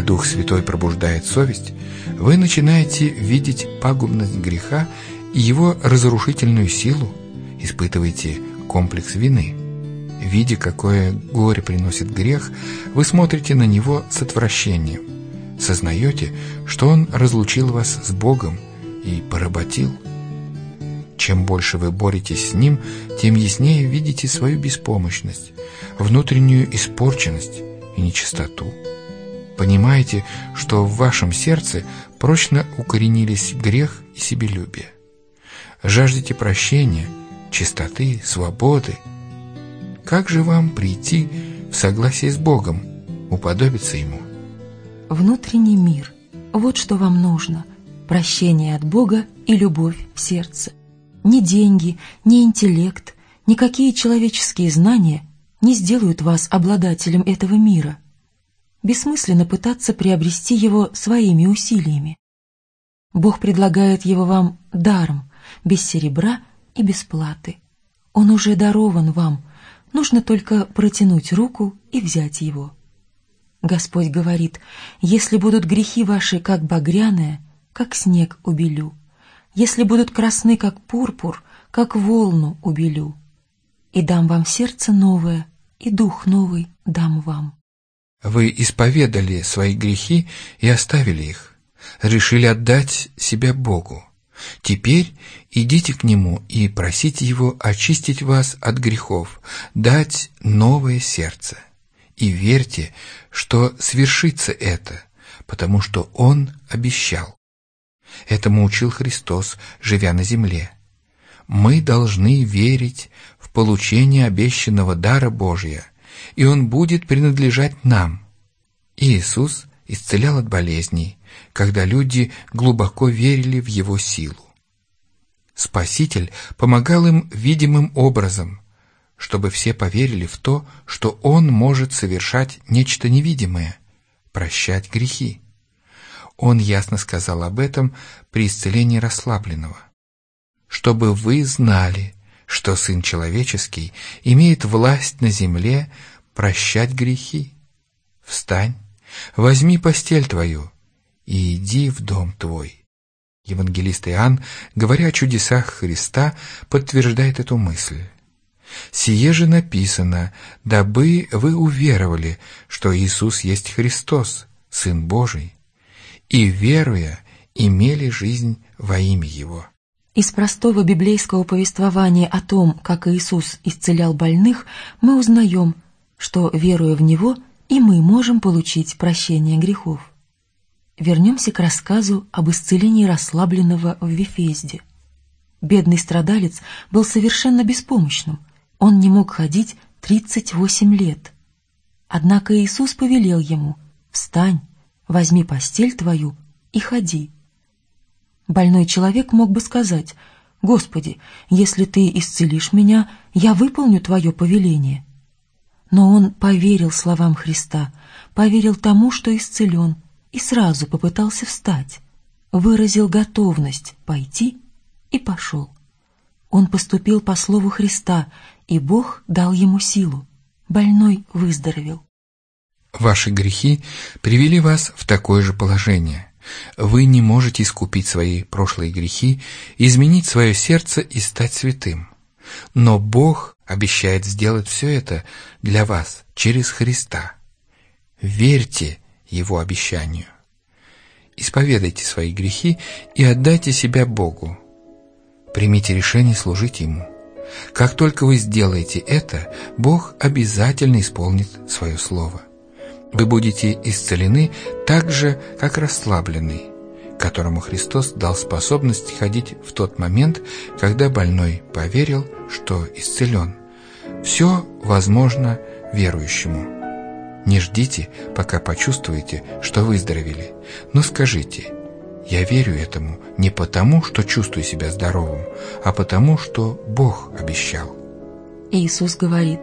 Когда Дух Святой пробуждает совесть, вы начинаете видеть пагубность греха и его разрушительную силу, испытываете комплекс вины. Видя, какое горе приносит грех, вы смотрите на него с отвращением. Сознаете, что он разлучил вас с Богом и поработил. Чем больше вы боретесь с ним, тем яснее видите свою беспомощность, внутреннюю испорченность и нечистоту. Понимаете, что в вашем сердце прочно укоренились грех и себелюбие. Жаждете прощения, чистоты, свободы. Как же вам прийти в согласие с Богом, уподобиться Ему? Внутренний мир – вот что вам нужно. Прощение от Бога и любовь в сердце. Ни деньги, ни интеллект, никакие человеческие знания не сделают вас обладателем этого мира. Бессмысленно пытаться приобрести его своими усилиями. Бог предлагает его вам даром, без серебра и без платы. Он уже дарован вам, нужно только протянуть руку и взять его. Господь говорит, если будут грехи ваши, как багряные, как снег убелю, если будут красны, как пурпур, как волну убелю. И дам вам сердце новое, и дух новый дам вам. Вы исповедали свои грехи и оставили их, решили отдать себя Богу. Теперь идите к Нему и просите Его очистить вас от грехов, дать новое сердце. И верьте, что свершится это, потому что Он обещал. Этому учил Христос, живя на земле. Мы должны верить в получение обещанного дара Божия, и он будет принадлежать нам. Иисус исцелял от болезней, когда люди глубоко верили в Его силу. Спаситель помогал им видимым образом, чтобы все поверили в то, что Он может совершать нечто невидимое, прощать грехи. Он ясно сказал об этом при исцелении расслабленного. «Чтобы вы знали, что Сын Человеческий имеет власть на земле прощать грехи. Встань, возьми постель твою и иди в дом твой». Евангелист Иоанн, говоря о чудесах Христа, подтверждает эту мысль. «Сие же написано, дабы вы уверовали, что Иисус есть Христос, Сын Божий, и, веруя, имели жизнь во имя Его. Из простого библейского повествования о том, как Иисус исцелял больных, мы узнаем, что, веруя в Него, и мы можем получить прощение грехов. Вернемся к рассказу об исцелении расслабленного в Вифезде. Бедный страдалец был совершенно беспомощным, он не мог ходить 38 лет. Однако Иисус повелел ему «Встань, возьми постель твою и ходи». Больной человек мог бы сказать, «Господи, если ты исцелишь меня, я выполню твое повеление». Но он поверил словам Христа, поверил тому, что исцелен, и сразу попытался встать, выразил готовность пойти и пошел. Он поступил по слову Христа, и Бог дал ему силу. Больной выздоровел. Ваши грехи привели вас в такое же положение. Вы не можете искупить свои прошлые грехи, изменить свое сердце и стать святым. Но Бог обещает сделать все это для вас через Христа. Верьте Его обещанию. Исповедайте свои грехи и отдайте себя Богу. Примите решение служить Ему. Как только вы сделаете это, Бог обязательно исполнит свое слово. Вы будете исцелены так же, как расслабленный, которому Христос дал способность ходить в тот момент, когда больной поверил, что исцелен. Все возможно верующему. Не ждите, пока почувствуете, что выздоровели, но скажите «Я верю этому не потому, что чувствую себя здоровым, а потому, что Бог обещал». Иисус говорит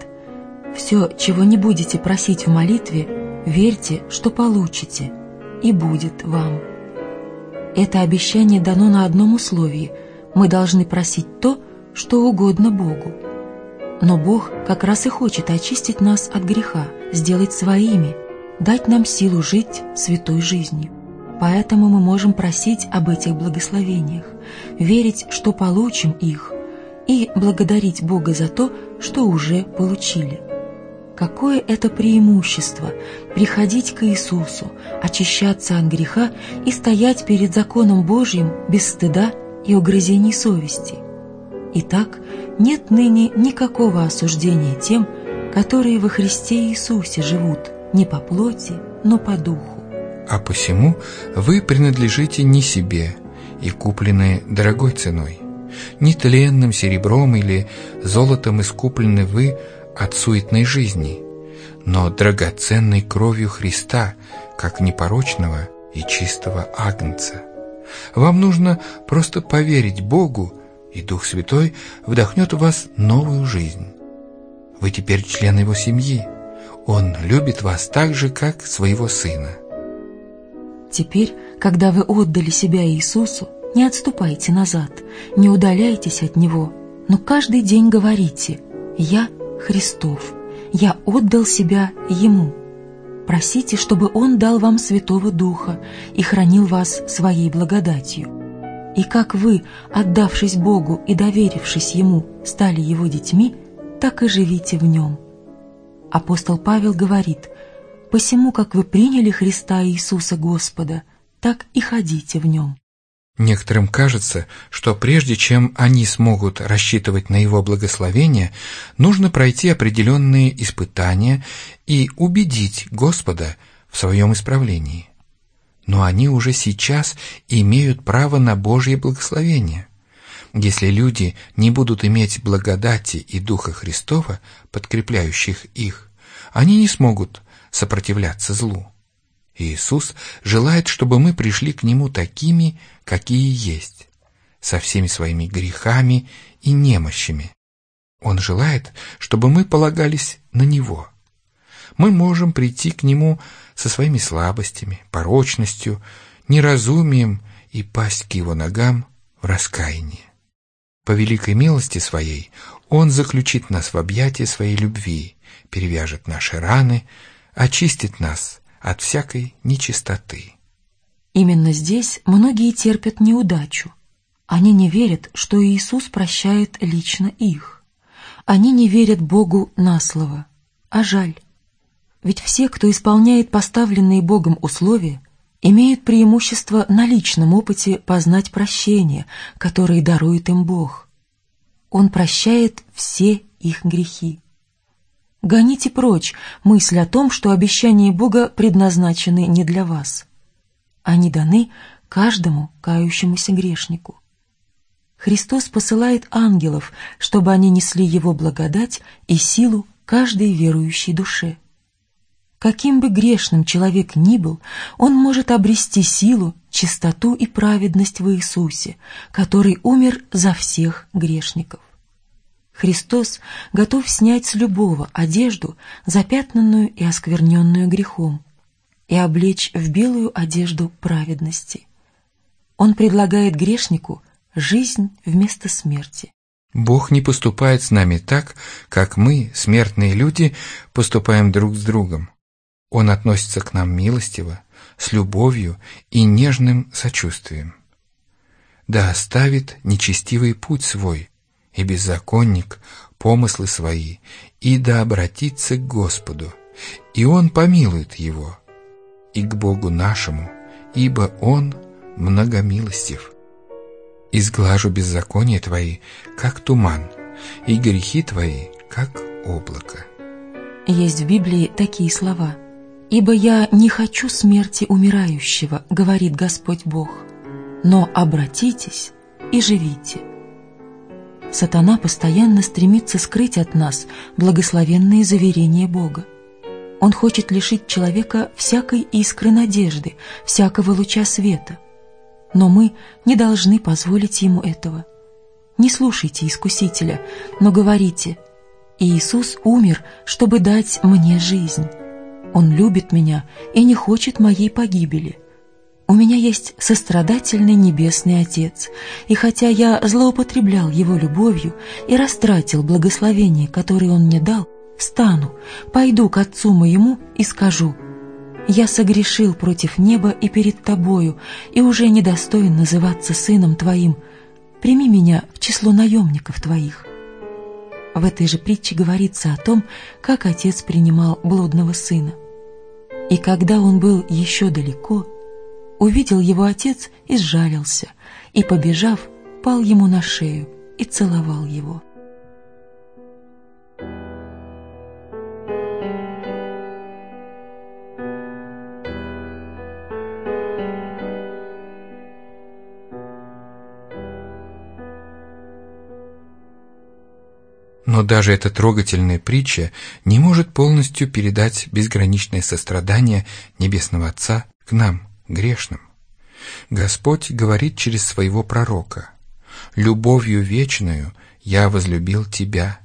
«Все, чего не будете просить в молитве, верьте, что получите, и будет вам. Это обещание дано на одном условии – мы должны просить то, что угодно Богу. Но Бог как раз и хочет очистить нас от греха, сделать своими, дать нам силу жить святой жизнью. Поэтому мы можем просить об этих благословениях, верить, что получим их, и благодарить Бога за то, что уже получили. Какое это преимущество – приходить к Иисусу, очищаться от греха и стоять перед законом Божьим без стыда и угрызений совести. Итак, нет ныне никакого осуждения тем, которые во Христе Иисусе живут не по плоти, но по духу. А посему вы принадлежите не себе и куплены дорогой ценой. Не тленным серебром или золотом искуплены вы от суетной жизни, но драгоценной кровью Христа, как непорочного и чистого агнца. Вам нужно просто поверить Богу, и Дух Святой вдохнет в вас новую жизнь. Вы теперь член Его семьи. Он любит вас так же, как своего Сына. Теперь, когда вы отдали себя Иисусу, не отступайте назад, не удаляйтесь от Него, но каждый день говорите «Я Христов, я отдал себя Ему». Просите, чтобы Он дал вам Святого Духа и хранил вас своей благодатью. И как вы, отдавшись Богу и доверившись Ему, стали Его детьми, так и живите в Нем. Апостол Павел говорит, «Посему, как вы приняли Христа Иисуса Господа, так и ходите в Нем». Некоторым кажется, что прежде чем они смогут рассчитывать на его благословение, нужно пройти определенные испытания и убедить Господа в своем исправлении. Но они уже сейчас имеют право на Божье благословение. Если люди не будут иметь благодати и Духа Христова, подкрепляющих их, они не смогут сопротивляться злу. Иисус желает, чтобы мы пришли к Нему такими, какие есть, со всеми своими грехами и немощами. Он желает, чтобы мы полагались на Него. Мы можем прийти к Нему со своими слабостями, порочностью, неразумием и пасть к Его ногам в раскаянии. По великой милости Своей Он заключит нас в объятия Своей любви, перевяжет наши раны, очистит нас от всякой нечистоты. Именно здесь многие терпят неудачу. Они не верят, что Иисус прощает лично их. Они не верят Богу на слово. А жаль. Ведь все, кто исполняет поставленные Богом условия, имеют преимущество на личном опыте познать прощение, которое дарует им Бог. Он прощает все их грехи. Гоните прочь мысль о том, что обещания Бога предназначены не для вас. Они даны каждому кающемуся грешнику. Христос посылает ангелов, чтобы они несли Его благодать и силу каждой верующей душе. Каким бы грешным человек ни был, он может обрести силу, чистоту и праведность в Иисусе, который умер за всех грешников. Христос готов снять с любого одежду, запятнанную и оскверненную грехом, и облечь в белую одежду праведности. Он предлагает грешнику жизнь вместо смерти. Бог не поступает с нами так, как мы, смертные люди, поступаем друг с другом. Он относится к нам милостиво, с любовью и нежным сочувствием. Да оставит нечестивый путь свой, и беззаконник помыслы свои, и да обратится к Господу, и Он помилует его, и к Богу нашему, ибо Он многомилостив. Изглажу беззакония твои, как туман, и грехи твои, как облако. Есть в Библии такие слова. «Ибо я не хочу смерти умирающего, — говорит Господь Бог, — но обратитесь и живите». Сатана постоянно стремится скрыть от нас благословенные заверения Бога. Он хочет лишить человека всякой искры надежды, всякого луча света. Но мы не должны позволить ему этого. Не слушайте искусителя, но говорите, «Иисус умер, чтобы дать мне жизнь. Он любит меня и не хочет моей погибели. У меня есть сострадательный небесный Отец, и хотя я злоупотреблял Его любовью и растратил благословение, которое Он мне дал, встану, пойду к Отцу моему и скажу, «Я согрешил против неба и перед Тобою, и уже недостоин называться сыном Твоим. Прими меня в число наемников Твоих». В этой же притче говорится о том, как Отец принимал блудного сына. И когда он был еще далеко, увидел его отец и сжалился, и, побежав, пал ему на шею и целовал его. Но даже эта трогательная притча не может полностью передать безграничное сострадание Небесного Отца к нам, грешным. Господь говорит через своего пророка «Любовью вечную я возлюбил тебя,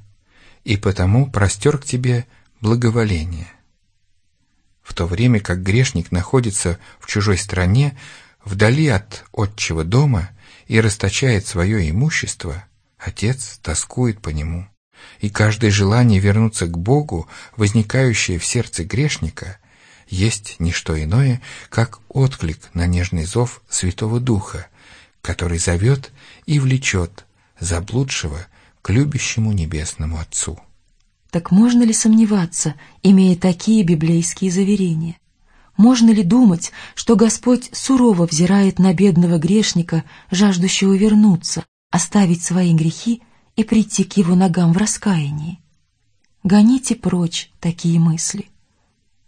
и потому простер к тебе благоволение». В то время как грешник находится в чужой стране, вдали от отчего дома и расточает свое имущество, Отец тоскует по нему. И каждое желание вернуться к Богу, возникающее в сердце грешника, есть не что иное, как отклик на нежный зов Святого Духа, который зовет и влечет заблудшего к любящему Небесному Отцу. Так можно ли сомневаться, имея такие библейские заверения? Можно ли думать, что Господь сурово взирает на бедного грешника, жаждущего вернуться, оставить свои грехи и прийти к его ногам в раскаянии? Гоните прочь такие мысли.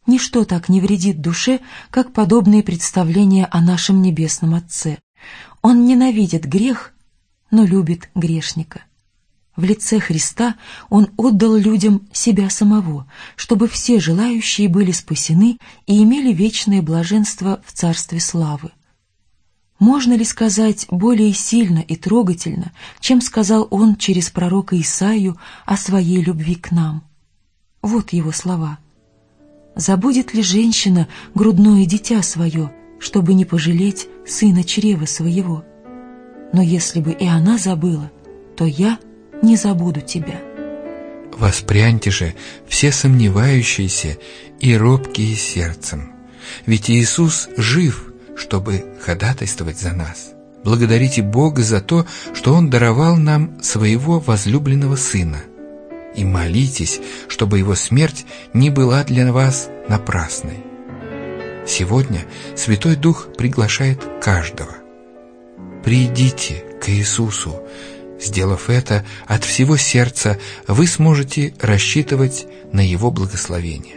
Ничто так не вредит душе, как подобные представления о нашем Небесном Отце. Он ненавидит грех, но любит грешника. В лице Христа Он отдал людям себя самого, чтобы все желающие были спасены и имели вечное блаженство в Царстве Славы. Можно ли сказать более сильно и трогательно, чем сказал Он через пророка Исаию о своей любви к нам? Вот его слова – Забудет ли женщина грудное дитя свое, чтобы не пожалеть сына чрева своего? Но если бы и она забыла, то я не забуду тебя. Воспряньте же все сомневающиеся и робкие сердцем, ведь Иисус жив, чтобы ходатайствовать за нас. Благодарите Бога за то, что Он даровал нам своего возлюбленного Сына – и молитесь, чтобы его смерть не была для вас напрасной. Сегодня Святой Дух приглашает каждого. Придите к Иисусу. Сделав это от всего сердца, вы сможете рассчитывать на Его благословение.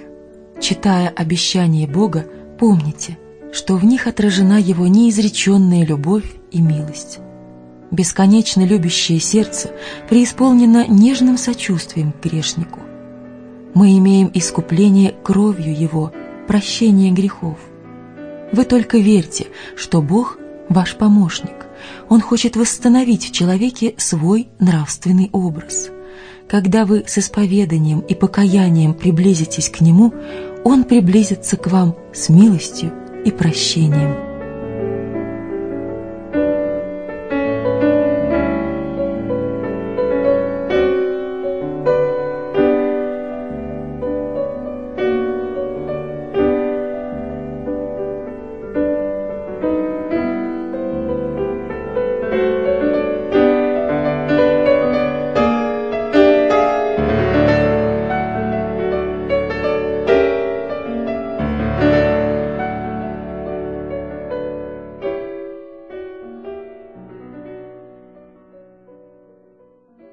Читая обещания Бога, помните, что в них отражена Его неизреченная любовь и милость. Бесконечно любящее сердце преисполнено нежным сочувствием к грешнику. Мы имеем искупление кровью Его, прощение грехов. Вы только верьте, что Бог – ваш помощник. Он хочет восстановить в человеке свой нравственный образ. Когда вы с исповеданием и покаянием приблизитесь к Нему, Он приблизится к вам с милостью и прощением.